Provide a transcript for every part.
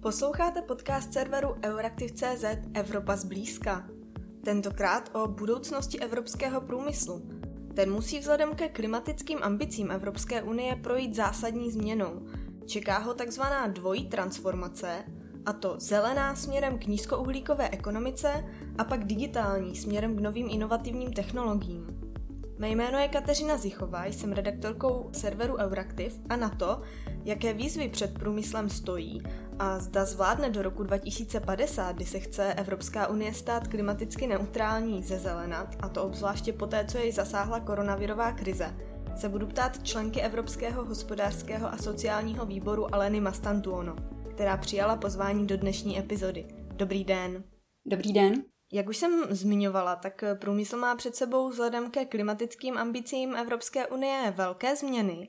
Posloucháte podcast serveru Euraktiv.cz Evropa zblízka. Tentokrát o budoucnosti evropského průmyslu. Ten musí vzhledem ke klimatickým ambicím Evropské unie projít zásadní změnou. Čeká ho takzvaná dvojí transformace, a to zelená směrem k nízkouhlíkové ekonomice a pak digitální směrem k novým inovativním technologiím. Mé jméno je Kateřina Zichová, jsem redaktorkou serveru Euraktiv a na to, jaké výzvy před průmyslem stojí a zda zvládne do roku 2050, kdy se chce Evropská unie stát klimaticky neutrální ze zelenat, a to obzvláště poté, co jej zasáhla koronavirová krize, se budu ptát členky Evropského hospodářského a sociálního výboru Aleny Mastantuono, která přijala pozvání do dnešní epizody. Dobrý den. Dobrý den. Jak už jsem zmiňovala, tak průmysl má před sebou vzhledem ke klimatickým ambicím Evropské unie velké změny.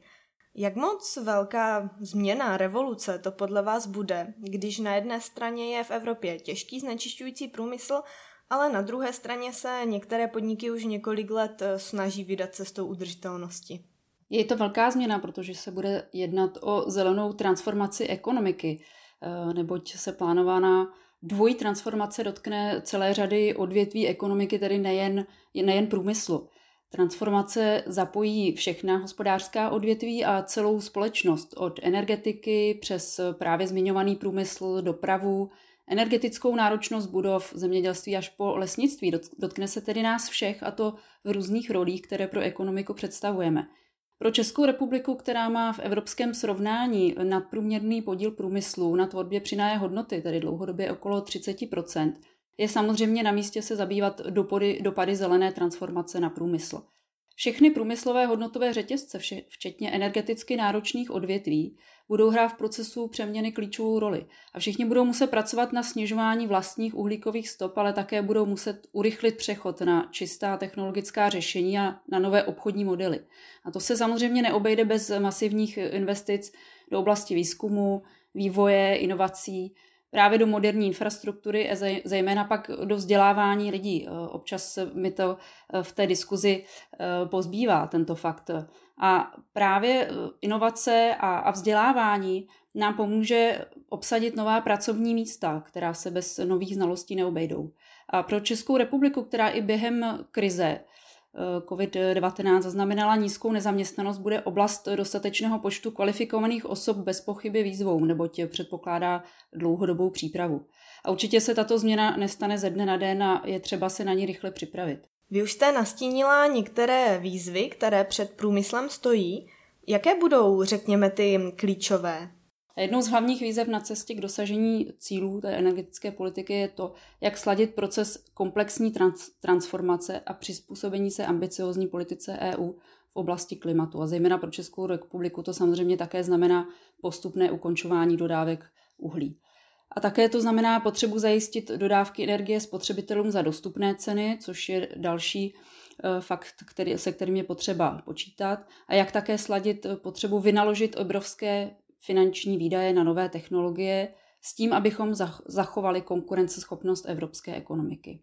Jak moc velká změna, revoluce to podle vás bude, když na jedné straně je v Evropě těžký znečišťující průmysl, ale na druhé straně se některé podniky už několik let eh, snaží vydat cestou udržitelnosti? Je to velká změna, protože se bude jednat o zelenou transformaci ekonomiky, eh, neboť se plánovaná dvojí transformace dotkne celé řady odvětví ekonomiky, tedy nejen, nejen průmyslu. Transformace zapojí všechna hospodářská odvětví a celou společnost, od energetiky přes právě zmiňovaný průmysl, dopravu, energetickou náročnost budov, zemědělství až po lesnictví. Dotkne se tedy nás všech a to v různých rolích, které pro ekonomiku představujeme. Pro Českou republiku, která má v evropském srovnání nadprůměrný podíl průmyslu na tvorbě přináje hodnoty, tedy dlouhodobě okolo 30 je samozřejmě na místě se zabývat dopady, dopady zelené transformace na průmysl. Všechny průmyslové hodnotové řetězce, včetně energeticky náročných odvětví, budou hrát v procesu přeměny klíčovou roli. A všichni budou muset pracovat na snižování vlastních uhlíkových stop, ale také budou muset urychlit přechod na čistá technologická řešení a na nové obchodní modely. A to se samozřejmě neobejde bez masivních investic do oblasti výzkumu, vývoje, inovací, právě do moderní infrastruktury a zejména pak do vzdělávání lidí. Eh, občas mi to eh, v té diskuzi eh, pozbývá, tento fakt. A právě inovace a vzdělávání nám pomůže obsadit nová pracovní místa, která se bez nových znalostí neobejdou. A pro Českou republiku, která i během krize COVID-19 zaznamenala nízkou nezaměstnanost, bude oblast dostatečného počtu kvalifikovaných osob bez pochyby výzvou, neboť předpokládá dlouhodobou přípravu. A určitě se tato změna nestane ze dne na den a je třeba se na ní rychle připravit. Vy už jste nastínila některé výzvy, které před průmyslem stojí. Jaké budou, řekněme, ty klíčové? Jednou z hlavních výzev na cestě k dosažení cílů té energetické politiky je to, jak sladit proces komplexní trans- transformace a přizpůsobení se ambiciozní politice EU v oblasti klimatu. A zejména pro Českou republiku to samozřejmě také znamená postupné ukončování dodávek uhlí. A také to znamená potřebu zajistit dodávky energie spotřebitelům za dostupné ceny, což je další eh, fakt, který, se kterým je potřeba počítat. A jak také sladit potřebu vynaložit obrovské finanční výdaje na nové technologie s tím, abychom zachovali konkurenceschopnost evropské ekonomiky.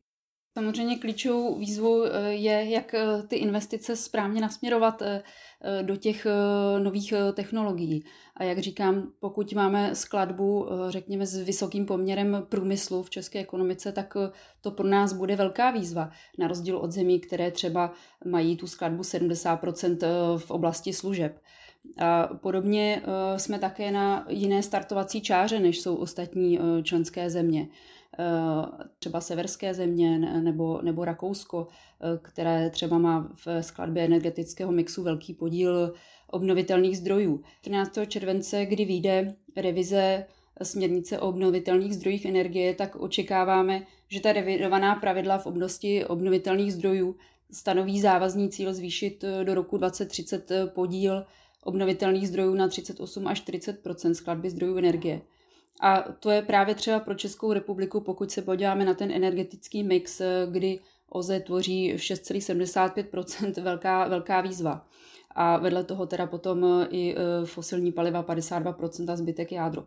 Samozřejmě klíčovou výzvou eh, je, jak eh, ty investice správně nasměrovat eh, do těch nových technologií. A jak říkám, pokud máme skladbu, řekněme, s vysokým poměrem průmyslu v české ekonomice, tak to pro nás bude velká výzva. Na rozdíl od zemí, které třeba mají tu skladbu 70% v oblasti služeb. A podobně eh, jsme také na jiné startovací čáře, než jsou ostatní eh, členské země. Eh, třeba severské země nebo, nebo Rakousko, které třeba má v skladbě energetického mixu velký podíl obnovitelných zdrojů. 13. července, kdy vyjde revize směrnice o obnovitelných zdrojích energie, tak očekáváme, že ta revidovaná pravidla v oblasti obnovitelných zdrojů stanoví závazný cíl zvýšit do roku 2030 podíl obnovitelných zdrojů na 38 až 40% skladby zdrojů energie. A to je právě třeba pro Českou republiku, pokud se podíváme na ten energetický mix, kdy OZE tvoří 6,75% velká, velká výzva. A vedle toho teda potom i e, fosilní paliva 52 a zbytek jádro.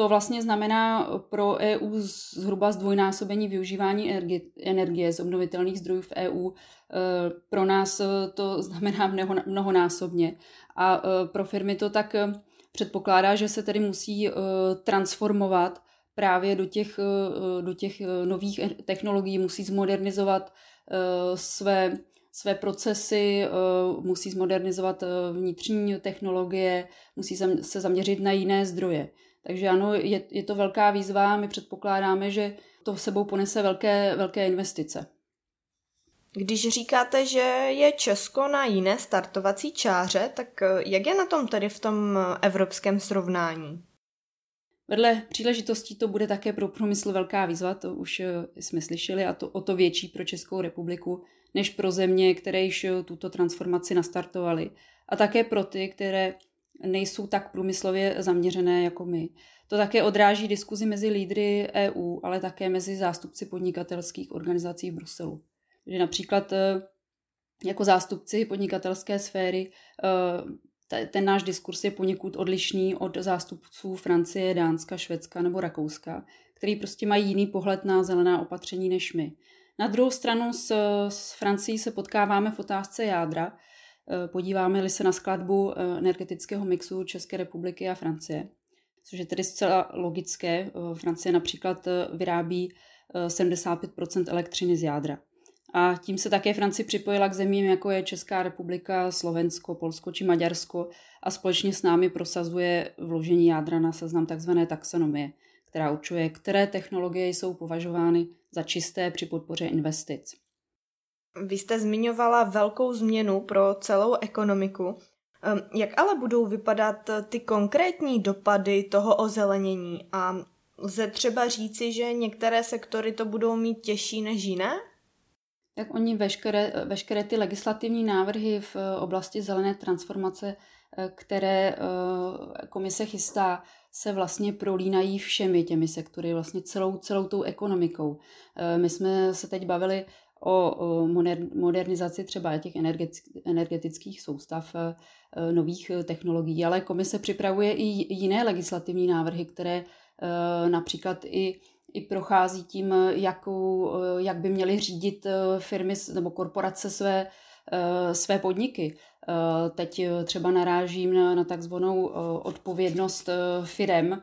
E, to vlastně znamená pro EU zhruba zdvojnásobení využívání energie, z obnovitelných zdrojů v EU. E, pro nás to znamená mnoho, mnohonásobně. A e, pro firmy to tak předpokládá, že se tedy musí transformovat právě do těch, do těch nových technologií, musí zmodernizovat své své procesy, musí zmodernizovat vnitřní technologie, musí se zaměřit na jiné zdroje. Takže ano, je, je to velká výzva, my předpokládáme, že to sebou ponese velké, velké investice. Když říkáte, že je Česko na jiné startovací čáře, tak eh, jak je na tom tedy v tom eh, evropském srovnání? Vedle příležitostí to bude také pro průmysl velká výzva, to už eh, jsme slyšeli, a to o to větší pro Českou republiku, než pro země, které již tuto transformaci nastartovaly. A také pro ty, které nejsou tak průmyslově zaměřené jako my. To také odráží diskuzi mezi lídry EU, ale také mezi zástupci podnikatelských organizací v Bruselu. Že například eh, jako zástupci podnikatelské sféry eh, ten náš diskurs je poněkud odlišný od zástupců Francie, Dánska, Švédska nebo Rakouska, který prostě mají jiný pohled na zelená opatření než my. Na druhou stranu s, s Francií se potkáváme v otázce jádra, podíváme-li se na skladbu eh, energetického mixu České republiky a Francie, což je tedy zcela logické. Eh, Francie například vyrábí 75 elektřiny z jádra. A tím se také Francie připojila k zemím, jako je Česká republika, Slovensko, Polsko či Maďarsko a společně s námi prosazuje vložení jádra na seznam tzv. taxonomie, která určuje, které technologie jsou považovány za čisté při podpoře investic. Vy jste zmiňovala velkou změnu pro celou ekonomiku. Ehm, jak ale budou vypadat ty konkrétní dopady toho ozelenění? A lze třeba říci, že některé sektory to budou mít těžší než jiné? Tak oni veškeré, veškeré ty legislativní návrhy v oblasti zelené transformace, eh, které eh, komise chystá, se vlastně prolínají všemi těmi sektory, vlastně celou, celou tou ekonomikou. Eh, my jsme se teď bavili o modernizaci třeba těch energetických soustav, e, nových e, technologií, ale komise připravuje i jiné legislativní návrhy, které například i i prochází tím, jakou, jak by měly řídit firmy nebo korporace své, své podniky. Teď třeba narážím na, na takzvanou odpovědnost firem,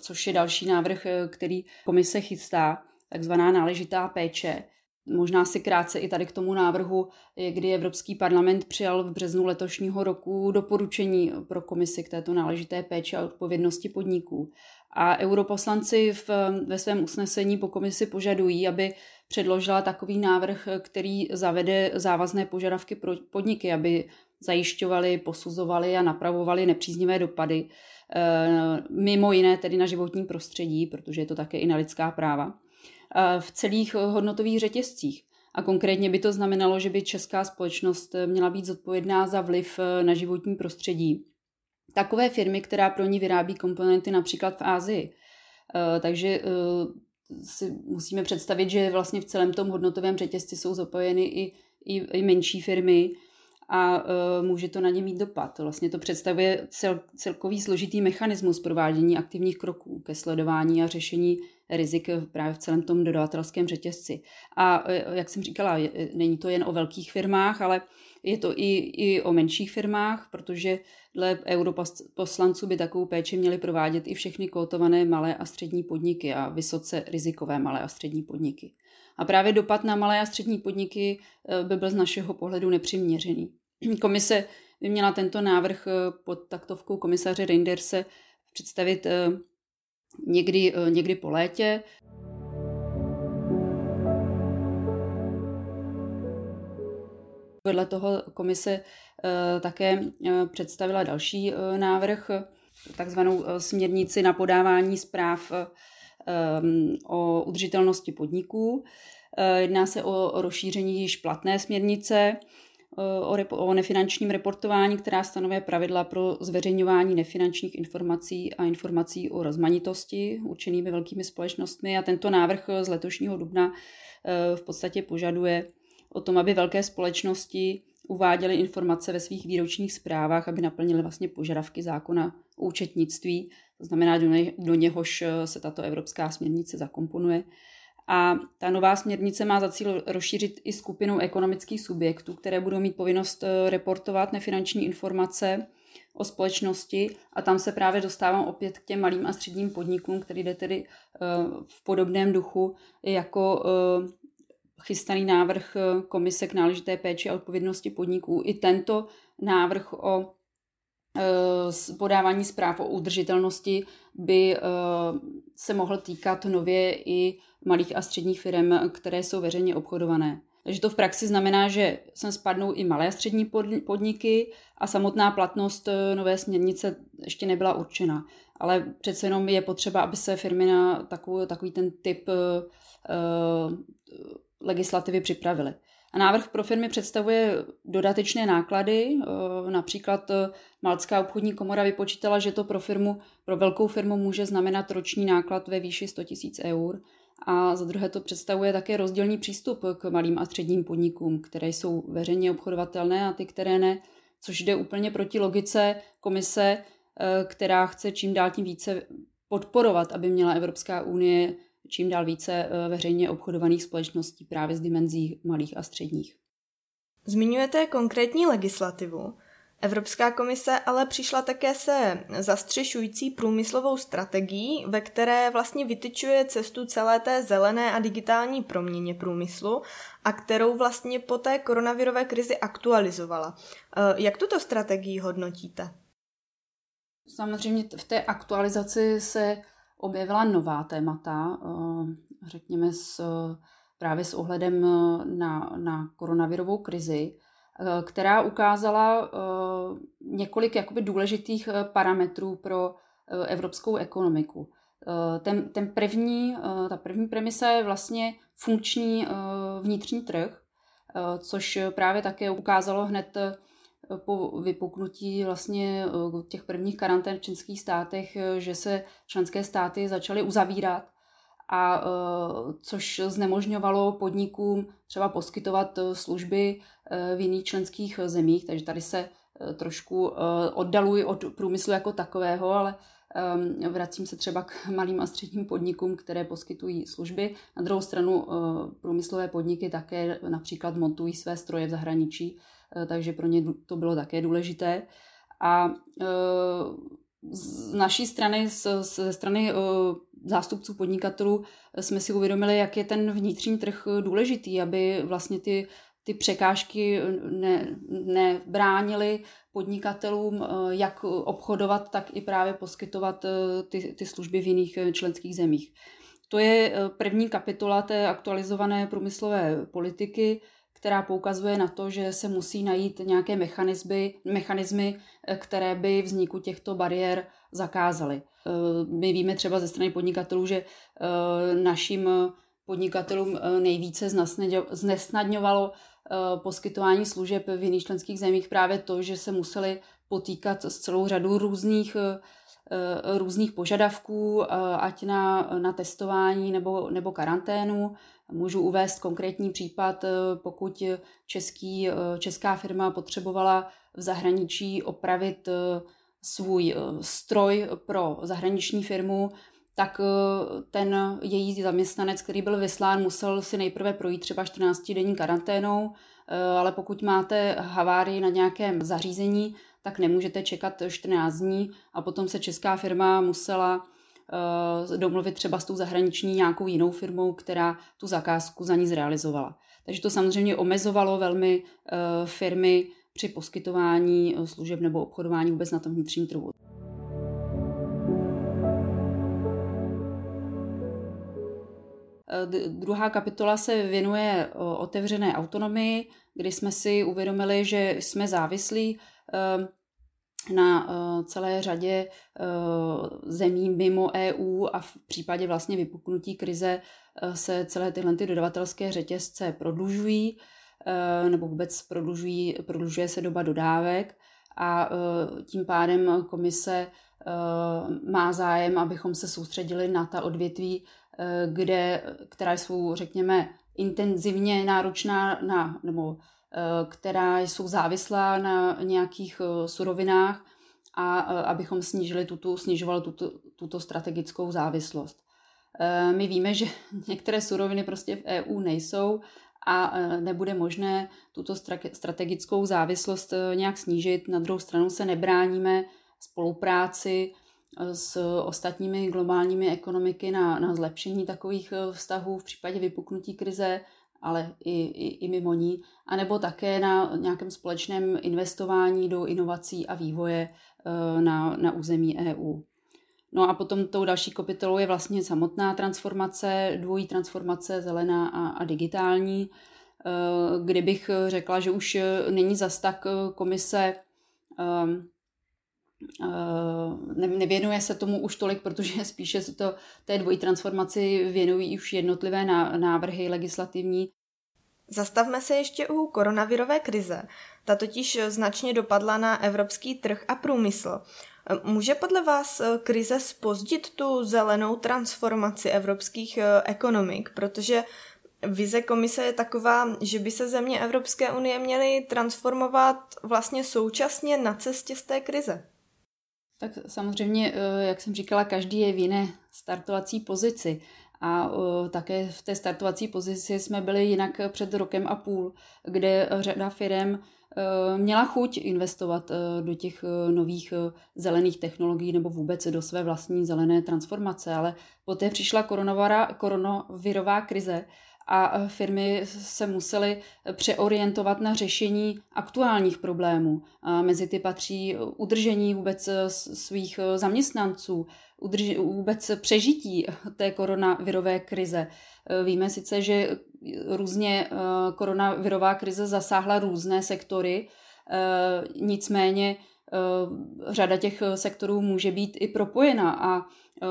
což je další návrh, který komise chystá, takzvaná náležitá péče Možná si krátce i tady k tomu návrhu, kdy Evropský parlament přijal v březnu letošního roku doporučení pro komisi k této náležité péči a odpovědnosti podniků. A europoslanci v, ve svém usnesení po komisi požadují, aby předložila takový návrh, který zavede závazné požadavky pro podniky, aby zajišťovali, posuzovali a napravovali nepříznivé dopady, eh, mimo jiné tedy na životní prostředí, protože je to také i na lidská práva v celých eh, hodnotových řetězcích. A konkrétně by to znamenalo, že by česká společnost eh, měla být zodpovědná za vliv eh, na životní prostředí. Takové firmy, která pro ní vyrábí komponenty například v Ázii. Takže si musíme představit, že vlastně v celém tom hodnotovém řetězci jsou zapojeny i, i, i menší firmy a může to na ně mít dopad. Vlastně to představuje cel, celkový složitý mechanismus provádění aktivních kroků ke sledování a řešení rizik právě v celém tom dodavatelském řetězci. A e, jak jsem říkala, není to jen o velkých firmách, ale je to i, i o menších firmách, protože dle europoslanců by takovou péči měly provádět i všechny kotované malé a střední podniky a vysoce rizikové malé a střední podniky. A právě dopad na malé a střední podniky e, by byl z našeho pohledu nepřiměřený. Komise by měla tento návrh e, pod taktovkou komisaře Reinderse představit někdy, eh, někdy po létě. Vedle toho komise eh, také eh, představila další návrh, takzvanou směrnici na podávání zpráv o udržitelnosti podniků. Jedná se o rozšíření již platné směrnice o, repo, o nefinančním reportování, která stanovuje pravidla pro zveřejňování nefinančních informací a informací o rozmanitosti určenými velkými společnostmi. A tento návrh z letošního dubna e, v podstatě požaduje o tom, aby velké společnosti uváděly informace ve svých výročních zprávách, aby naplnily vlastně požadavky zákona o účetnictví, to znamená, do, ně, do něhož se tato evropská směrnice zakomponuje. A ta nová směrnice má za cíl rozšířit i skupinu ekonomických subjektů, které budou mít povinnost eh, reportovat nefinanční informace o společnosti a tam se právě dostávám opět k těm malým a středním podnikům, který jde tedy v podobném duchu jako chystaný návrh Komise k náležité péči a odpovědnosti podniků. I tento návrh o podávání zpráv o udržitelnosti by se mohl týkat nově i malých a středních firm, které jsou veřejně obchodované. Takže to v praxi znamená, že sem spadnou i malé a střední podniky a samotná platnost eh, nové směrnice ještě nebyla určena. Ale přece jenom je potřeba, aby se firmy na takový, takový ten typ uh, legislativy připravily. A návrh pro firmy představuje dodatečné náklady. Například Malcká obchodní komora vypočítala, že to pro firmu, pro velkou firmu může znamenat roční náklad ve výši 100 000 eur a za druhé to představuje také rozdílný přístup k malým a středním podnikům, které jsou veřejně obchodovatelné a ty, které ne, což jde úplně proti logice komise, eh, která chce čím dál tím více podporovat, aby měla Evropská unie čím dál více eh, veřejně obchodovaných společností právě z dimenzí malých a středních. Zmiňujete konkrétní legislativu. Evropská komise ale přišla také se zastřešující průmyslovou strategií, ve které vlastně vytyčuje cestu celé té zelené a digitální proměně průmyslu a kterou vlastně po té koronavirové krizi aktualizovala. Eh, jak tuto strategii hodnotíte? Samozřejmě v té aktualizaci se objevila nová témata, eh, řekněme s, právě s ohledem na, na koronavirovou krizi. Eh, která ukázala eh, několik jakoby důležitých eh, parametrů pro evropskou ekonomiku. Ten, ten první, ta první premisa je vlastně funkční vnitřní trh, což právě také ukázalo hned po vypuknutí vlastně těch prvních karantén v členských státech, že se členské státy začaly uzavírat a což znemožňovalo podnikům třeba poskytovat služby v jiných členských zemích, takže tady se trošku oddaluji od průmyslu jako takového, ale vracím se třeba k malým a středním podnikům, které poskytují služby. Na druhou stranu průmyslové podniky také například montují své stroje v zahraničí, takže pro ně to bylo také důležité. A z naší strany, ze strany zástupců podnikatelů, jsme si uvědomili, jak je ten vnitřní trh důležitý, aby vlastně ty, ty překážky ne, nebránily podnikatelům, jak obchodovat, tak i právě poskytovat ty, ty služby v jiných členských zemích. To je první kapitola té aktualizované průmyslové politiky, která poukazuje na to, že se musí najít nějaké mechanismy, mechanismy které by vzniku těchto bariér zakázaly. Eh, my víme třeba ze strany podnikatelů, že eh, našim podnikatelům eh, nejvíce znesnadňovalo poskytování služeb v jiných členských zemích právě to, že se museli potýkat s celou řadou různých různých požadavků, ať na, na testování nebo, nebo karanténu. Můžu uvést konkrétní případ, pokud český, česká firma potřebovala v zahraničí opravit svůj eh, stroj pro zahraniční firmu, tak eh, ten její zaměstnanec, který byl vyslán, musel si nejprve projít třeba 14-denní karanténou, eh, ale pokud máte havárii na nějakém zařízení, tak nemůžete čekat 14 dní a potom se česká firma musela domluvit třeba s tou zahraniční nějakou jinou firmou, která tu zakázku za ní zrealizovala. Takže to samozřejmě omezovalo velmi firmy při poskytování eh, služeb nebo obchodování vůbec na tom vnitřním trhu. Druhá kapitola se věnuje eh, otevřené autonomii, kdy jsme si uvědomili, že jsme závislí na celé řadě zemí mimo EU a v případě vlastně vypuknutí krize se celé tyhle ty dodavatelské řetězce prodlužují. Eh, nebo vůbec prodlužují, prodlužuje se doba dodávek a eh, tím pádem komise eh, má zájem, abychom se soustředili na ta odvětví, kde, která jsou, řekněme, intenzivně náročná na, nebo která jsou závislá na nějakých surovinách a abychom snížili tuto, snižovali tuto, tuto strategickou závislost. My víme, že některé suroviny prostě v EU nejsou a nebude možné tuto strategickou závislost nějak snížit. Na druhou stranu se nebráníme spolupráci s ostatními globálními ekonomiky na, na zlepšení takových vztahů v případě vypuknutí krize ale i, i, i mimo ní, anebo také na nějakém společném investování do inovací a vývoje eh, na, na území EU. No a potom tou další kapitolou je vlastně samotná transformace, dvojí transformace, zelená a, a digitální, eh, kdybych řekla, že už není zas tak eh, komise ehm, nevěnuje se tomu už tolik, protože spíše se to té dvojí transformaci věnují už jednotlivé návrhy legislativní. Zastavme se ještě u koronavirové krize. Ta totiž značně dopadla na evropský trh a průmysl. Může podle vás krize spozdit tu zelenou transformaci evropských eh, ekonomik, protože vize komise je taková, že by se země Evropské unie měly transformovat vlastně současně na cestě z té krize? Tak samozřejmě, eh, jak jsem říkala, každý je v jiné startovací pozici. A uh, také v té startovací pozici jsme byli jinak před rokem a půl, kde řada firm uh, měla chuť investovat do těch nových zelených technologií nebo vůbec do své vlastní zelené transformace. Ale poté přišla koronavirová krize a firmy se musely přeorientovat na řešení aktuálních problémů. A mezi ty patří udržení vůbec svých zaměstnanců, udrž- vůbec přežití té koronavirové krize. Víme sice, že různě koronavirová krize zasáhla různé sektory, nicméně řada těch sektorů může být i propojena a Eh,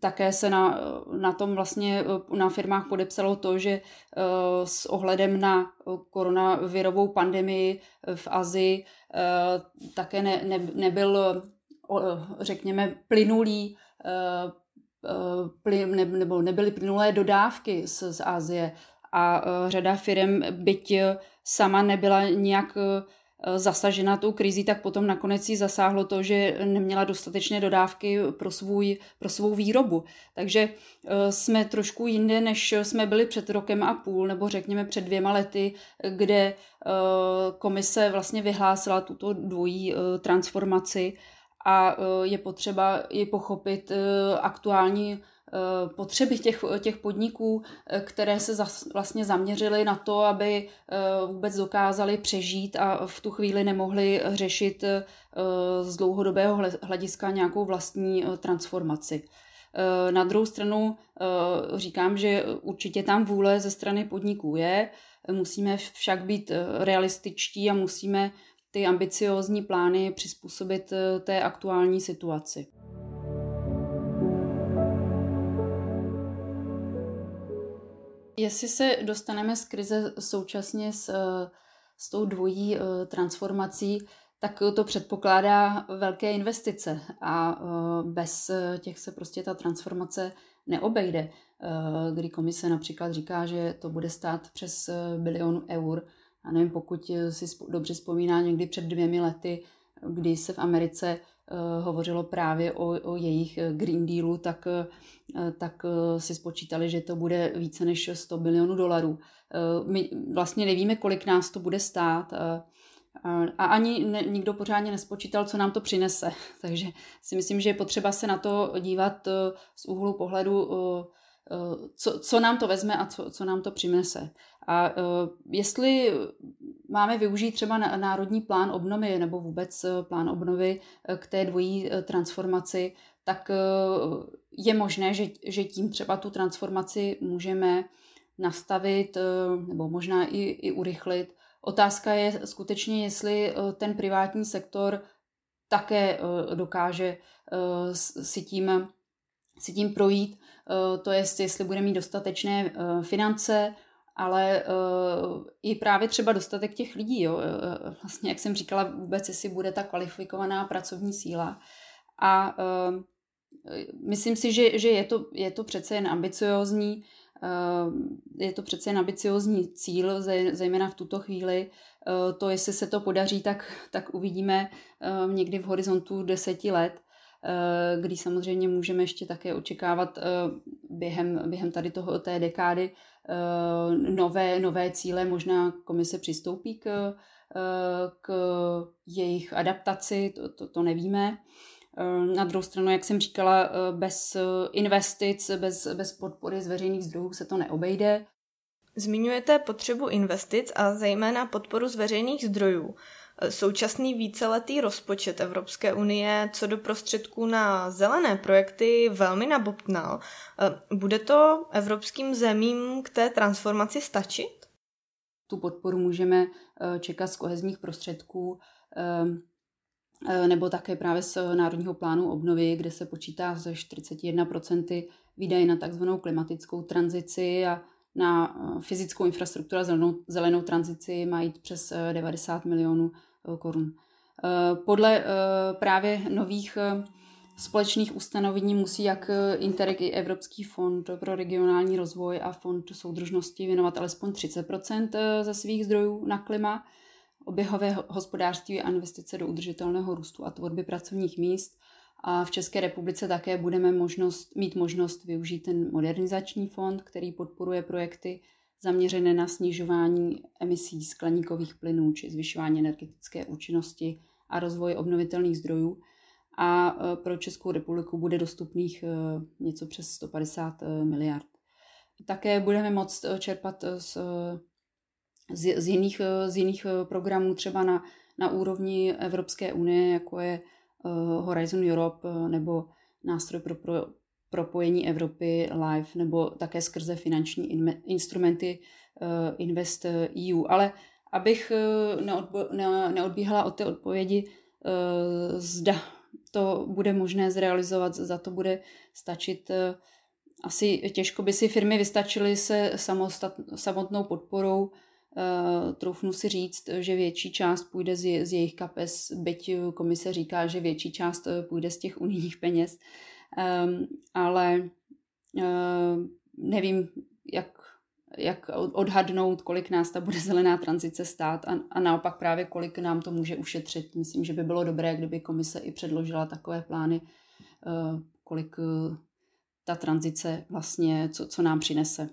také se na, na tom vlastně eh, na firmách podepsalo to, že eh, s ohledem na koronavirovou pandemii v Azii také ne, ne, nebyl, řekněme, plynulý plyn, nebo nebyly plynulé dodávky z, z Asie. A řada firm, byť sama nebyla nějak Eh, zasažena tou krizí, tak potom nakonec jí zasáhlo to, že neměla dostatečné dodávky pro, svůj, pro svou výrobu. Takže eh, jsme trošku jinde, než jsme byli před rokem a půl, nebo řekněme před dvěma lety, kde eh, komise vlastně vyhlásila tuto dvojí transformaci a je potřeba i pochopit aktuální Eh, potřeby těch, těch podniků, eh, které se zas, vlastně zaměřily na to, aby eh, vůbec dokázali přežít a v tu chvíli nemohli řešit z dlouhodobého hlediska nějakou vlastní transformaci. Na druhou stranu říkám, že určitě tam vůle ze strany podniků je, musíme však být realističtí a musíme ty ambiciózní plány přizpůsobit té aktuální situaci. Jestli se dostaneme z krize současně s, eh, s tou dvojí eh, transformací, tak to předpokládá velké investice a eh, bez těch se prostě ta transformace neobejde. Kdy komise například říká, že to bude stát přes bilion eur. A nevím, pokud si dobře vzpomíná někdy před dvěmi lety, kdy se v Americe hovořilo právě o, o jejich Green Dealu, tak, uh, tak si spočítali, že to bude více než 100 bilionů dolarů. My vlastně nevíme, kolik nás to bude stát. A ani ne, nikdo pořádně nespočítal, co nám to přinese. Takže si myslím, že je potřeba se na to dívat z úhlu pohledu, co, co nám to vezme a co, co nám to přinese. A uh, jestli máme využít třeba národní plán obnovy nebo vůbec e, plán obnovy e, k té dvojí transformaci, tak je možné, že, že tím třeba tu transformaci můžeme nastavit nebo možná i, i urychlit. Otázka je skutečně, jestli ten privátní sektor také dokáže si tím, si tím projít. To je, jestli bude mít dostatečné finance, ale uh, i právě třeba dostatek těch lidí, jo. Uh, vlastně, jak jsem říkala, vůbec jestli bude ta kvalifikovaná pracovní síla. A uh, myslím si, že, že je, to, je to přece jen ambiciozní, uh, je to přece jen ambiciozní cíl, zejména v tuto chvíli. Uh, to, jestli se to podaří, tak, tak uvidíme uh, někdy v horizontu deseti let. Kdy samozřejmě můžeme ještě také očekávat během, během tady toho, té dekády nové, nové cíle, možná komise přistoupí k, k jejich adaptaci, to, to, to nevíme. Na druhou stranu, jak jsem říkala, bez investic, bez, bez podpory z veřejných zdrojů se to neobejde. Zmiňujete potřebu investic a zejména podporu z veřejných zdrojů. Současný víceletý rozpočet Evropské unie co do prostředků na zelené projekty velmi nabobtnal. Bude to evropským zemím k té transformaci stačit? Tu podporu můžeme eh, čekat z kohezních prostředků eh, eh, nebo také právě z Národního plánu obnovy, kde se počítá ze 41% výdaje na takzvanou klimatickou tranzici a na fyzickou infrastrukturu a zelenou, zelenou tranzici má jít přes 90 milionů korun. Podle právě nových společných ustanovení musí jak Interreg i Evropský fond pro regionální rozvoj a fond soudržnosti věnovat alespoň 30% ze svých zdrojů na klima, oběhové hospodářství a investice do udržitelného růstu a tvorby pracovních míst. A v České republice také budeme možnost, mít možnost využít ten modernizační fond, který podporuje projekty zaměřené na snižování emisí skleníkových plynů či zvyšování energetické účinnosti a rozvoj obnovitelných zdrojů a e, pro Českou republiku bude dostupných e, něco přes 150 e, miliard. Také budeme moct čerpat z, z, jiných, z jiných programů, třeba na, na úrovni Evropské unie, jako je Horizon Europe nebo nástroj pro, pro propojení Evropy live, nebo také skrze finanční in, instrumenty Invest EU. Ale abych neodbo, ne, neodbíhala od té odpovědi, zda to bude možné zrealizovat, za to bude stačit eh, asi těžko by si firmy vystačily se samotnou podporou. Uh, troufnu si říct, že větší část půjde z, z jejich kapes, byť komise říká, že větší část eh, půjde z těch unijních peněz. Um, ale uh, nevím, jak jak odhadnout, kolik nás ta bude zelená tranzice stát a, a naopak právě kolik nám to může ušetřit. Myslím, že by bylo dobré, kdyby komise i předložila takové plány, eh, kolik eh, ta tranzice vlastně, co, co nám přinese.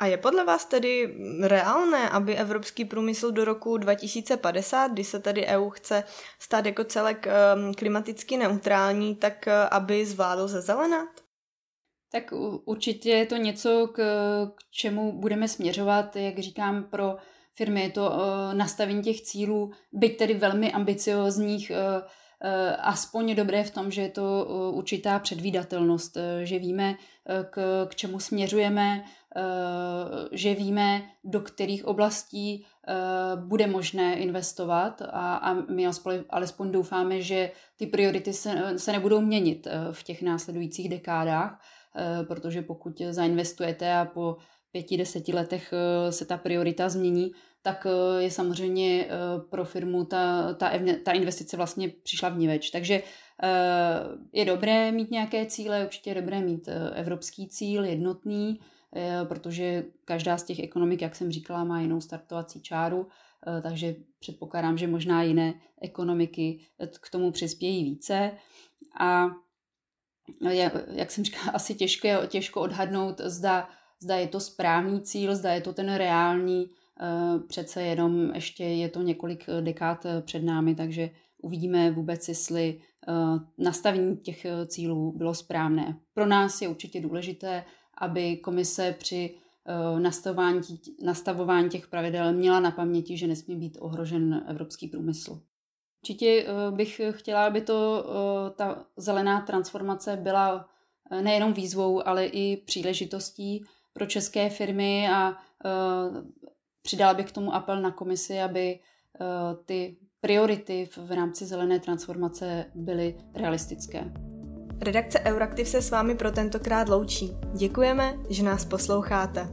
A je podle vás tedy reálné, aby evropský průmysl do roku 2050, kdy se tedy EU chce stát jako celek eh, klimaticky neutrální, tak aby zvládl zezelenat? Tak určitě je to něco, k, k čemu budeme směřovat, jak říkám, pro firmy je to uh, nastavení těch cílů, byť tedy velmi ambiciozních, uh, aspoň dobré v tom, že je to určitá předvídatelnost, že víme, k, k čemu směřujeme, že víme, do kterých oblastí uh, bude možné investovat a, a my alespoň, doufáme, že ty priority se, se nebudou měnit uh, v těch následujících dekádách Eh, protože pokud zainvestujete a po pěti, deseti letech eh, se ta priorita změní, tak eh, je samozřejmě pro firmu ta, ta, ta investice vlastně přišla v več. Takže je dobré mít nějaké cíle, určitě je dobré mít evropský cíl, jednotný, protože každá z těch ekonomik, jak jsem říkala, má jinou startovací čáru, takže předpokládám, že možná jiné ekonomiky k tomu přispějí více. A jak jsem říkala, asi těžko, těžko odhadnout, zda, zda je to správný cíl, zda je to ten reálný, eh, přece jenom ještě je to několik dekád eh, před námi, takže uvidíme vůbec, jestli eh, nastavení těch cílů bylo správné. Pro nás je určitě důležité, aby komise při nastavování, nastavování těch pravidel měla na paměti, že nesmí být ohrožen evropský průmysl. Určitě eh, bych chtěla, aby to, eh, ta zelená transformace byla eh, nejenom výzvou, ale i příležitostí pro české firmy a přidala bych k tomu apel na komisi, aby ty priority v rámci zelené transformace byly realistické. Redakce Euraktiv se s vámi pro tentokrát loučí. Děkujeme, že nás posloucháte.